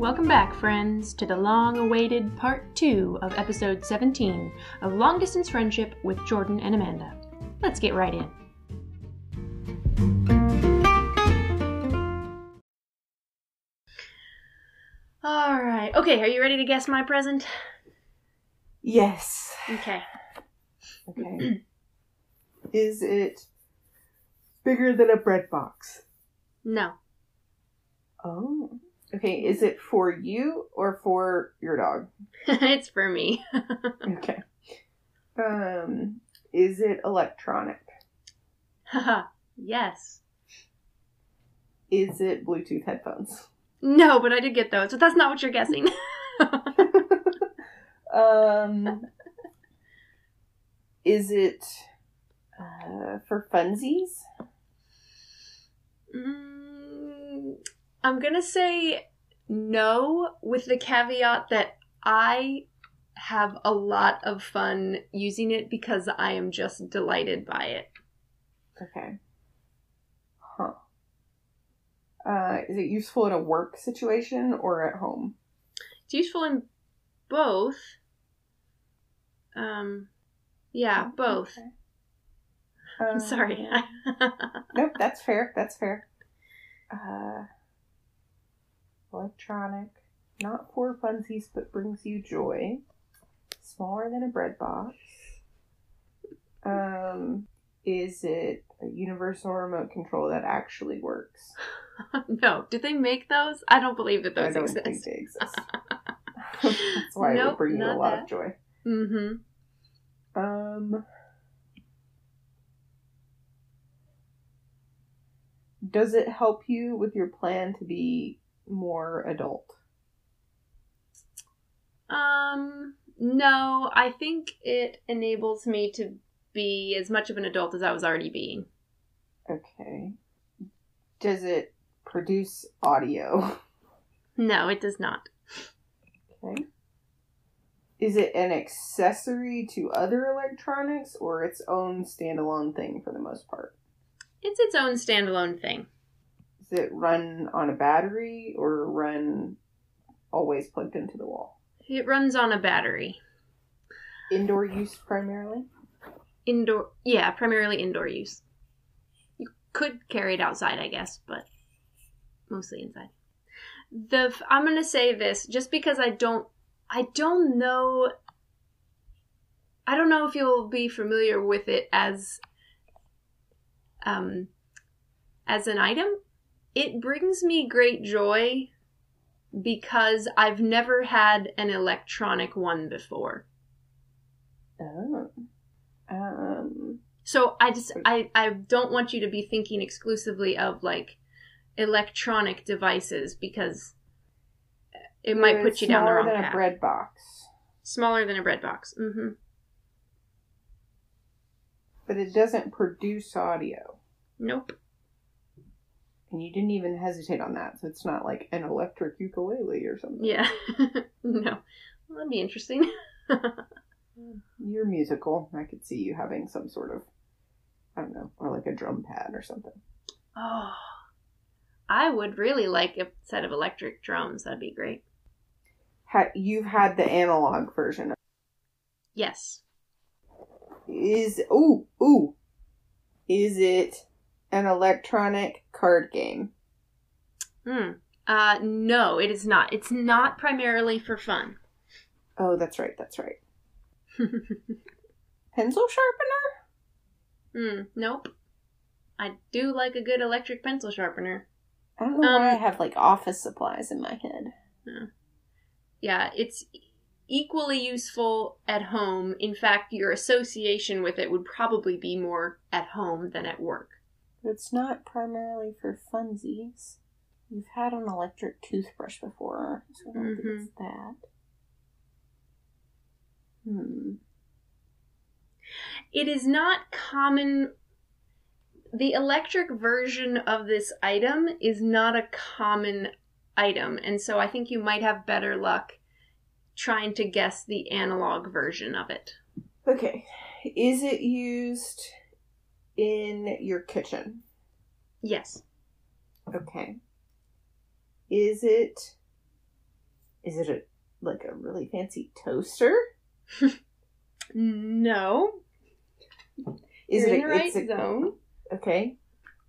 Welcome back, friends, to the long awaited part two of episode 17 of Long Distance Friendship with Jordan and Amanda. Let's get right in. All right. Okay, are you ready to guess my present? Yes. Okay. Okay. Is it bigger than a bread box? No. Oh. Okay. Is it for you or for your dog? it's for me. Okay. Um. Is it electronic? Haha. yes. Is it Bluetooth headphones? No, but I did get those, but that's not what you're guessing. Um. Is it uh, for funsies? Mm, I'm gonna say no, with the caveat that I have a lot of fun using it because I am just delighted by it. Okay. Huh. Uh, is it useful in a work situation or at home? It's useful in both. Um, yeah, both. Okay. I'm sorry. Um, nope, that's fair. That's fair. Uh, electronic, not for funsies, but brings you joy. Smaller than a bread box. Um, is it a universal remote control that actually works? no, did they make those? I don't believe that I those don't exist. think they exist. that's why it Nope, would bring you a lot that. of joy. Mm-hmm. Um, does it help you with your plan to be more adult? Um, no, I think it enables me to be as much of an adult as I was already being. Okay. Does it produce audio? No, it does not. Okay. Is it an accessory to other electronics or its own standalone thing for the most part? It's its own standalone thing. Does it run on a battery or run always plugged into the wall? It runs on a battery. Indoor use primarily? Indoor, yeah, primarily indoor use. You could carry it outside, I guess, but mostly inside. The I'm gonna say this just because I don't, I don't know. I don't know if you'll be familiar with it as, um, as an item. It brings me great joy because I've never had an electronic one before. Oh. Um. So I just I I don't want you to be thinking exclusively of like electronic devices because it might put you down the wrong path. smaller than a bread box, Smaller than a bread box. Mm-hmm. but it doesn't produce audio. Nope. And you didn't even hesitate on that, so it's not like an electric ukulele or something. Yeah. no. Well, that'd be interesting. You're musical. I could see you having some sort of, I don't know, or like a drum pad or something. Oh. I would really like a set of electric drums. That'd be great. Ha- you've had the analog version. Yes. Is ooh ooh, is it an electronic card game? Hmm. Uh, no, it is not. It's not primarily for fun. Oh, that's right. That's right. Pencil sharpener? Hmm. Nope. I do like a good electric pencil sharpener. I don't know why I Um, have like office supplies in my head. Yeah, it's equally useful at home. In fact, your association with it would probably be more at home than at work. It's not primarily for funsies. You've had an electric toothbrush before, so I don't think it's that. Hmm. It is not common. The electric version of this item is not a common item, and so I think you might have better luck trying to guess the analog version of it. Okay. Is it used in your kitchen? Yes. Okay. Is it Is it a like a really fancy toaster? No. Is You're it in a, the right a- zone. Okay.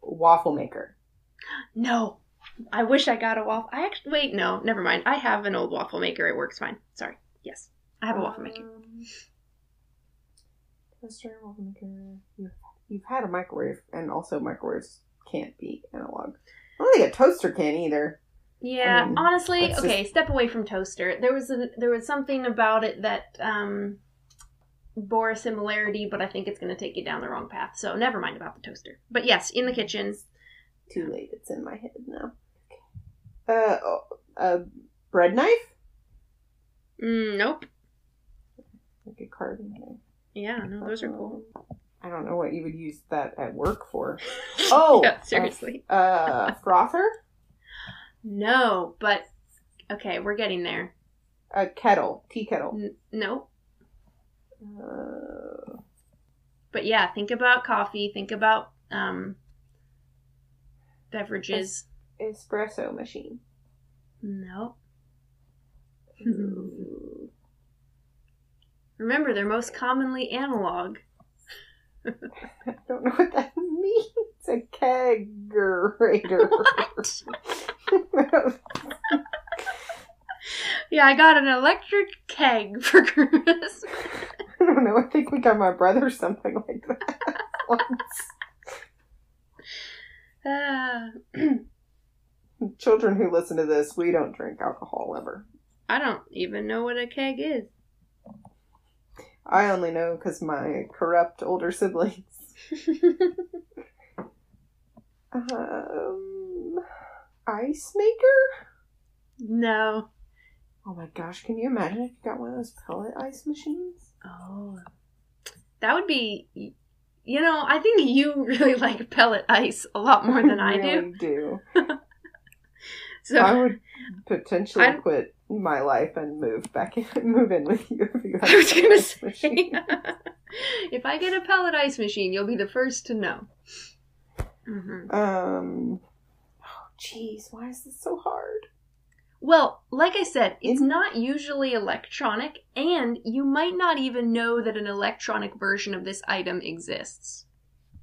Waffle maker. No. I wish I got a waffle. I actually wait. No, never mind. I have an old waffle maker. It works fine. Sorry. Yes, I have a waffle maker. Um, Toaster, waffle maker. You've, you've had a microwave, and also microwaves can't be analog. I don't think a toaster can either. Yeah, I mean, honestly, okay. Step away from toaster. There was a, there was something about it that um, bore a similarity, but I think it's going to take you down the wrong path. So never mind about the toaster. But yes, in the kitchen. Too late. It's in my head now. Uh, oh, a bread knife. Mm, nope. Like a carving knife. Yeah, no, those are cool. I don't know what you would use that at work for. Oh, yeah, seriously. Uh, frother, No, but okay, we're getting there. a kettle, tea kettle. N- nope. Uh, But yeah, think about coffee. Think about um, beverages. espresso machine. Nope. Ooh. Remember, they're most commonly analog. I don't know what that means. A kegerator. Yeah, I got an electric keg for Christmas. I don't know. I think we got my brother something like that once. Ah, Children who listen to this, we don't drink alcohol ever. I don't even know what a keg is. I only know because my corrupt older siblings. Um, ice maker? no. Oh my gosh, can you imagine if you got one of those pellet ice machines? Oh. That would be. You know, I think you really like pellet ice a lot more than I do. really do. So I would potentially I'm- quit my life and move back in, move in with you if you had I was gonna say, if I get a pellet ice machine, you'll be the first to know. hmm Um, oh jeez, why is this so hard? Well, like I said, it's In- not usually electronic, and you might not even know that an electronic version of this item exists.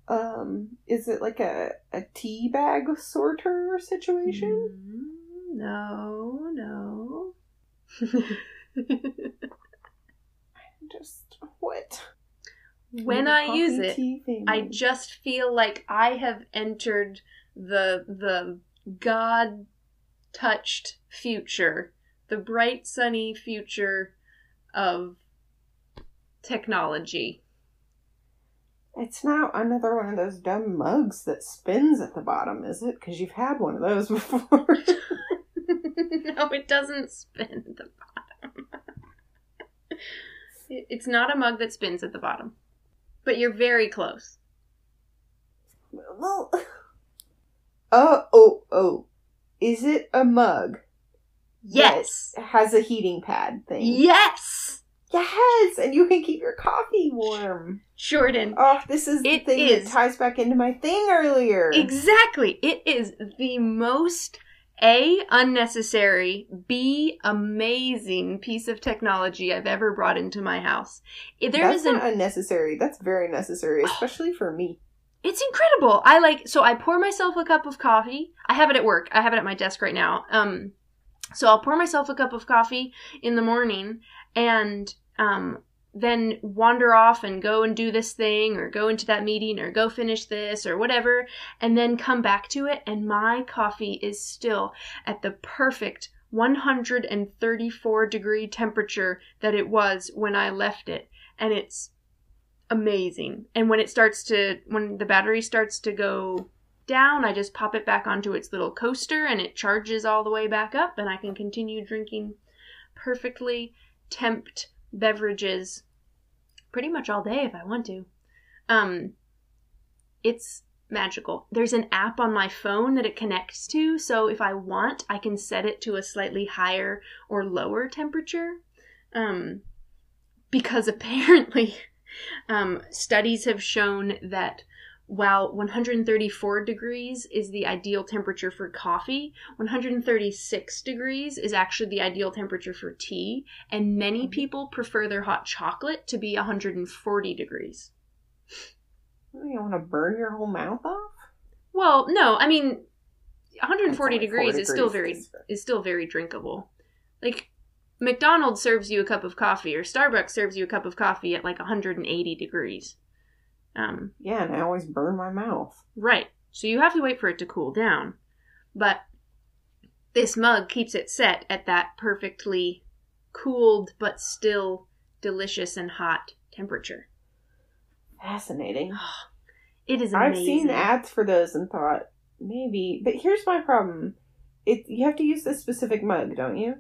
Um, is it like a a tea bag sorter situation? Mm, No, no. I just what? when I use it. I just feel like I have entered the the God touched future, the bright sunny future of technology. It's not another one of those dumb mugs that spins at the bottom, is it? Because you've had one of those before. no, it doesn't spin at the bottom. It's not a mug that spins at the bottom. But you're very close. well, oh, oh, oh. Is it a mug Yes. has a heating pad thing? Yes. Yes, and you can keep your coffee warm. Jordan. Oh, this is the It thing is. that ties back into my thing earlier. Exactly. It is the most A unnecessary, B amazing piece of technology I've ever brought into my house. There That's an not unnecessary. That's very necessary, especially for me. It's incredible. I like so I pour myself a cup of coffee. I have it at work. I have it at my desk right now. Um so I'll pour myself a cup of coffee in the morning and um then wander off and go and do this thing or go into that meeting or go finish this or whatever and then come back to it and my coffee is still at the perfect 134 degree temperature that it was when I left it and it's amazing. And when it starts to, when the battery starts to go down, I just pop it back onto its little coaster and it charges all the way back up, and I can continue drinking perfectly temped beverages pretty much all day if I want to. Um, it's magical. There's an app on my phone that it connects to, so if I want, I can set it to a slightly higher or lower temperature. Um, because apparently um, studies have shown that while 134 degrees is the ideal temperature for coffee, 136 degrees is actually the ideal temperature for tea, and many Mm-hmm. people prefer their hot chocolate to be 140 degrees. You want to burn your whole mouth off? Well, no, I mean, 140 only degrees is still very is still very drinkable. Like McDonald's serves you a cup of coffee, or Starbucks serves you a cup of coffee at like 180 degrees. Um, Yeah, and I always burn my mouth. right. So you have to wait for it to cool down. But this mug keeps it set at that perfectly cooled but still delicious and hot temperature. Fascinating. It is I've seen ads for those and thought maybe, but here's my problem: it you have to use this specific mug, don't you?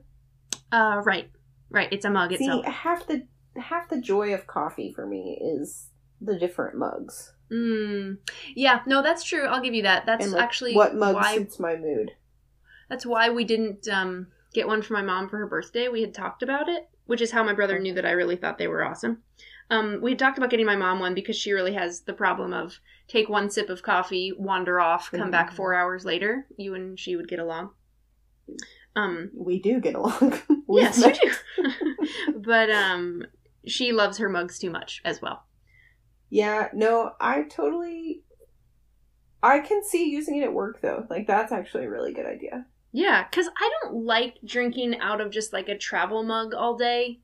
Uh, right, right. It's a mug See, itself. half the half the joy of coffee for me is the different mugs. Mm. Yeah, no, that's true. I'll give you that. That's and like, actually what mug why suits my mood. That's why we didn't um, get one for my mom for her birthday. We had talked about it, which is how my brother knew that I really thought they were awesome. Um, we had talked about getting my mom one because she really has the problem of take one sip of coffee, wander off, come back Mhm. four hours later. You and she would get along. Um, We do get along. Yes, you do. but um, she loves her mugs too much as well. Yeah, no, I totally. I can see using it at work though. Like that's actually a really good idea. Yeah, because I don't like drinking out of just like a travel mug all day.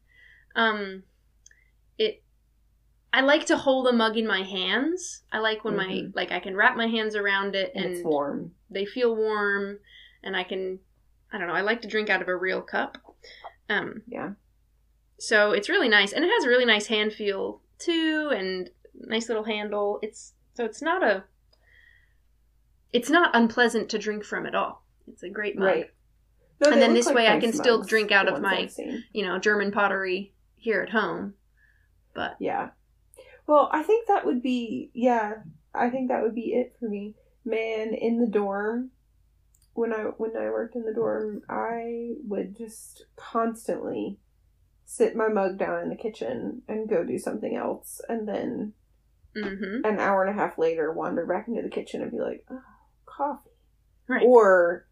Um, it. I like to hold a mug in my hands. I like when my Mhm. like I can wrap my hands around it And, and, it's warm. they feel warm, and I can. I don't know. I like to drink out of a real cup. Um, Yeah. so it's really nice, and it has a really nice hand feel too, and nice little handle. It's so it's not a. It's not unpleasant to drink from at all. It's a great mug. Right. No, And then this like way I can still drink out of my- you know, German pottery here at home. But Yeah. Well, I think that would be yeah. I think that would be it for me. Man, in the dorm, when I when I worked in the dorm, I would just constantly sit my mug down in the kitchen and go do something else, and then hmm an hour and a half later wander back into the kitchen and be like, oh, coffee. Right. Or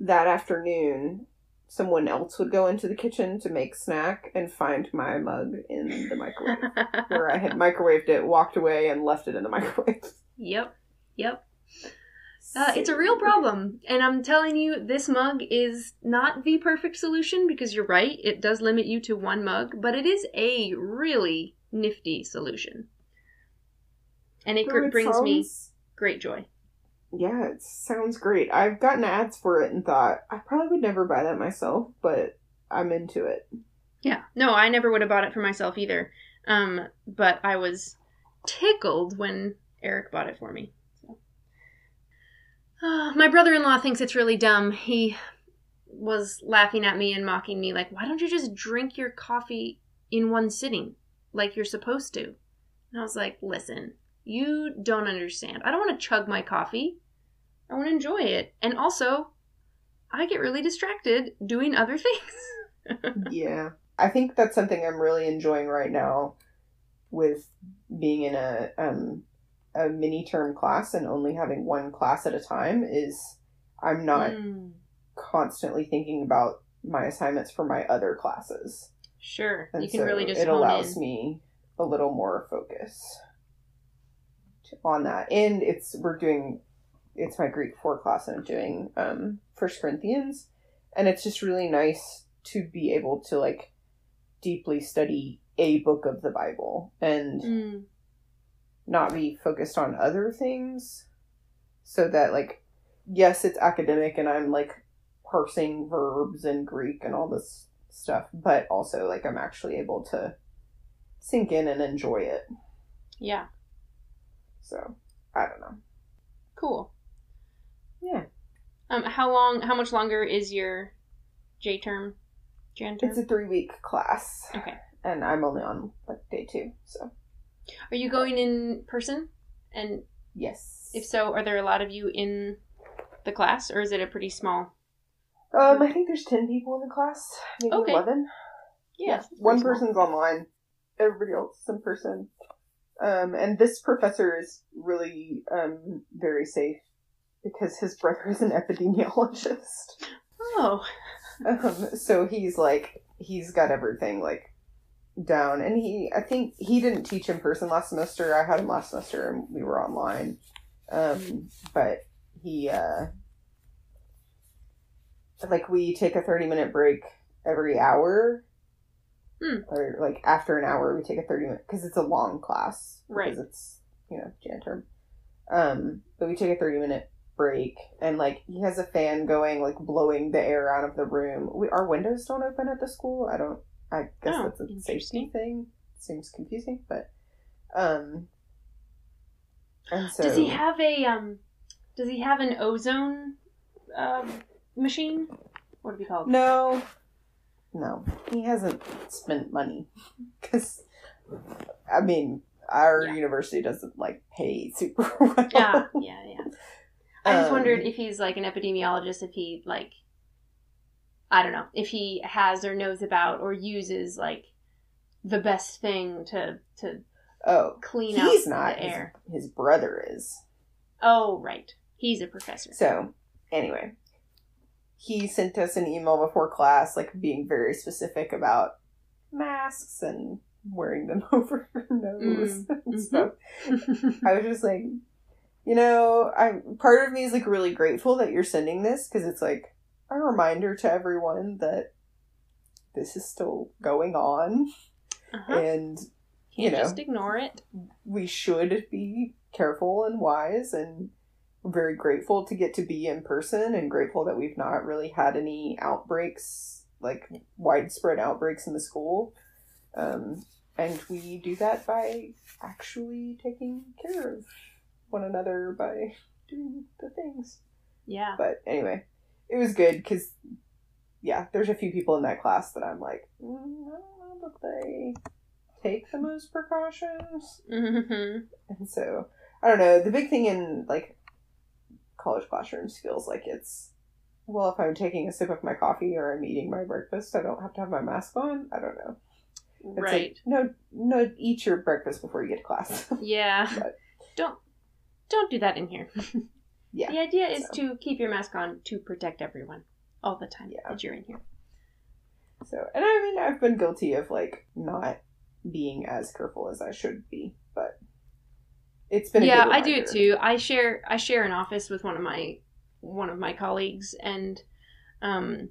that afternoon, someone else would go into the kitchen to make snack and find my mug in the microwave where I had microwaved it, walked away, and left it in the microwave. yep. Yep. Uh, it's a real problem. And I'm telling you, this mug is not the perfect solution because you're right. It does limit you to one mug, but it is a really nifty solution. And it gr- brings me great joy. Yeah, it sounds great. I've gotten ads for it and thought I probably would never buy that myself, but I'm into it. Yeah. No, I never would have bought it for myself either. Um, but I was tickled when Eric bought it for me. So. Uh, my brother-in-law thinks it's really dumb. He was laughing at me and mocking me like, "Why don't you just drink your coffee in one sitting like you're supposed to?" And I was like, "Listen, you don't understand. I don't want to chug my coffee. I want to enjoy it. And also, I get really distracted doing other things." yeah. I think that's something I'm really enjoying right now with being in a um a mini term class and only having one class at a time is I'm not Mm. constantly thinking about my assignments for my other classes. Sure, And you can so really just it allows in. me a little more focus on that. And it's we're doing it's my Greek four class and I'm doing um First Corinthians and it's just really nice to be able to like deeply study a book of the Bible and Mm. not be focused on other things so that like yes it's academic and i'm like parsing verbs and greek and all this stuff but also like i'm actually able to sink in and enjoy it Yeah, so i don't know cool. yeah Um, how long? How much longer is your J term? Jan term? it's a three week class Okay. and i'm only on like day two so Are you going in person? And yes if so, are there a lot of you in the class, or is it a pretty small? um i think there's 10 people in the class maybe Okay. 11 Yeah, one person's online everybody else is in person Um, and this professor is really um, very safe because his brother is an epidemiologist. Oh. Um, so he's like, he's got everything like down. And he, I think he didn't teach in person last semester. I had him last semester and we were online. Um, but he, uh, like we take a 30 minute break every hour. Hmm. Or like after an hour, we take a 30 minute, because it's a long class. Right. Because it's, you know, Jan term. Um, but we take a 30 minute break and like he has a fan going like blowing the air out of the room we our windows don't open at the school i don't i guess Oh, that's a safety thing seems confusing but um and so Does he have a um? Does he have an ozone um machine? What do we call it? no no he hasn't spent money because i mean our Yeah. university doesn't like pay super well Yeah, yeah, yeah. I just Um, wondered if he's like an epidemiologist, if he like, I don't know, if he has or knows about or uses like the best thing to to oh clean out not the air. His, his brother is Oh, right, he's a professor. So, anyway, he sent us an email before class, like being very specific about masks and wearing them over your nose Mm, and mhm. stuff. I was just like, you know, I part of me is like really grateful that you're sending this because it's like a reminder to everyone that this is still going on uh-huh. and you Can't know. just ignore it. we should be careful and wise and very grateful to get to be in person and grateful that we've not really had any outbreaks like widespread outbreaks in the school um, and we do that by actually taking care of one another by doing the things Yeah. but anyway it was good because yeah there's a few people in that class that i'm like mm, i don't know that they take the most precautions hmm and so I don't know. The big thing in like college classrooms feels like it's well, if I'm taking a sip of my coffee or I'm eating my breakfast, I don't have to have my mask on. I don't know. It's Right. like no, no, eat your breakfast before you get to class. yeah. But- Don't don't do that in here. yeah. The idea is so. to keep your mask on to protect everyone all the time Yeah. that you're in here. So, and I mean, I've been guilty of like not being as careful as I should be, but it's been a yeah i do it too. I share i share an office with one of my one of my colleagues and um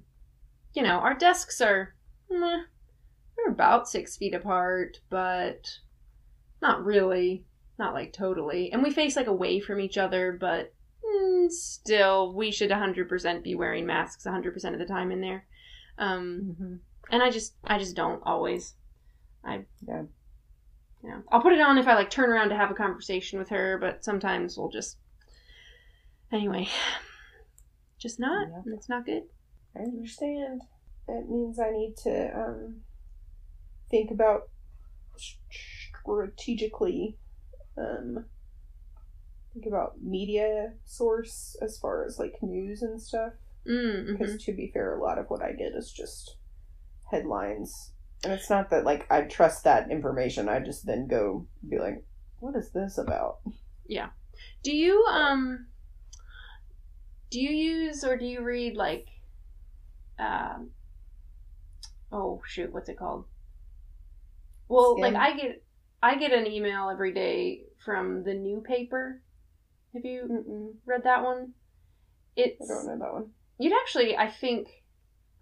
you know our desks are meh, they're about six feet apart but not really not like totally. And we face like away from each other but mm, still we should 100% be wearing masks 100% of the time in there. Um Mhm. and i just i just don't always. I Yeah. You know i'll put it on if i like turn around to have a conversation with her but sometimes we'll just anyway just not Yeah. it's not good I understand. It means I need to um, think about strategically. Um, think about media source as far as like news and stuff. mm, Because mhm. to be fair, a lot of what I get is just headlines, and it's not that like I trust that information. I just then go be like, "What is this about?" Yeah. Do you um do you use or do you read like um oh shoot what's it called well Skimm? like i get i get an email every day from the new paper have you Mm-mm, read that one it's I don't know that one. you'd actually i think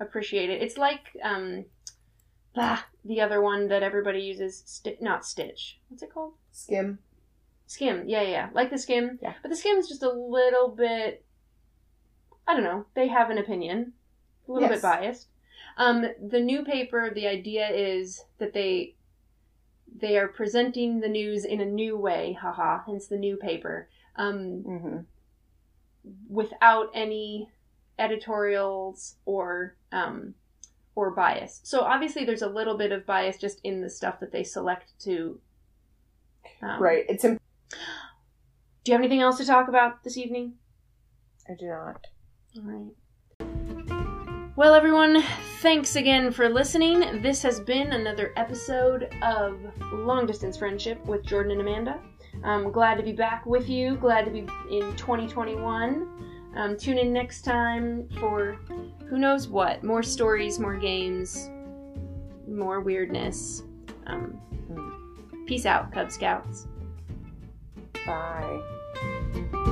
appreciate it it's like um ah, the other one that everybody uses sti- not stitch what's it called Skimm. Skimm, yeah, yeah, like the Skimm. Yeah. But the Skimm's just a little bit. I don't know. They have an opinion, a little Yes. bit biased. Um, the new paper, the idea is that they they are presenting the news in a new way, haha. Hence the new paper, um, hmm without any editorials or um, or bias. So obviously, there's a little bit of bias just in the stuff that they select to. Um, Right. It's. Im- Do you have anything else to talk about this evening? I do not. All right. Well, everyone, thanks again for listening. This has been another episode of Long Distance Friendship with Jordan and Amanda. I'm glad to be back with you. Glad to be in 2021. Um, tune in next time for who knows what more stories, more games, more weirdness. Um, peace out, Cub Scouts. Bye.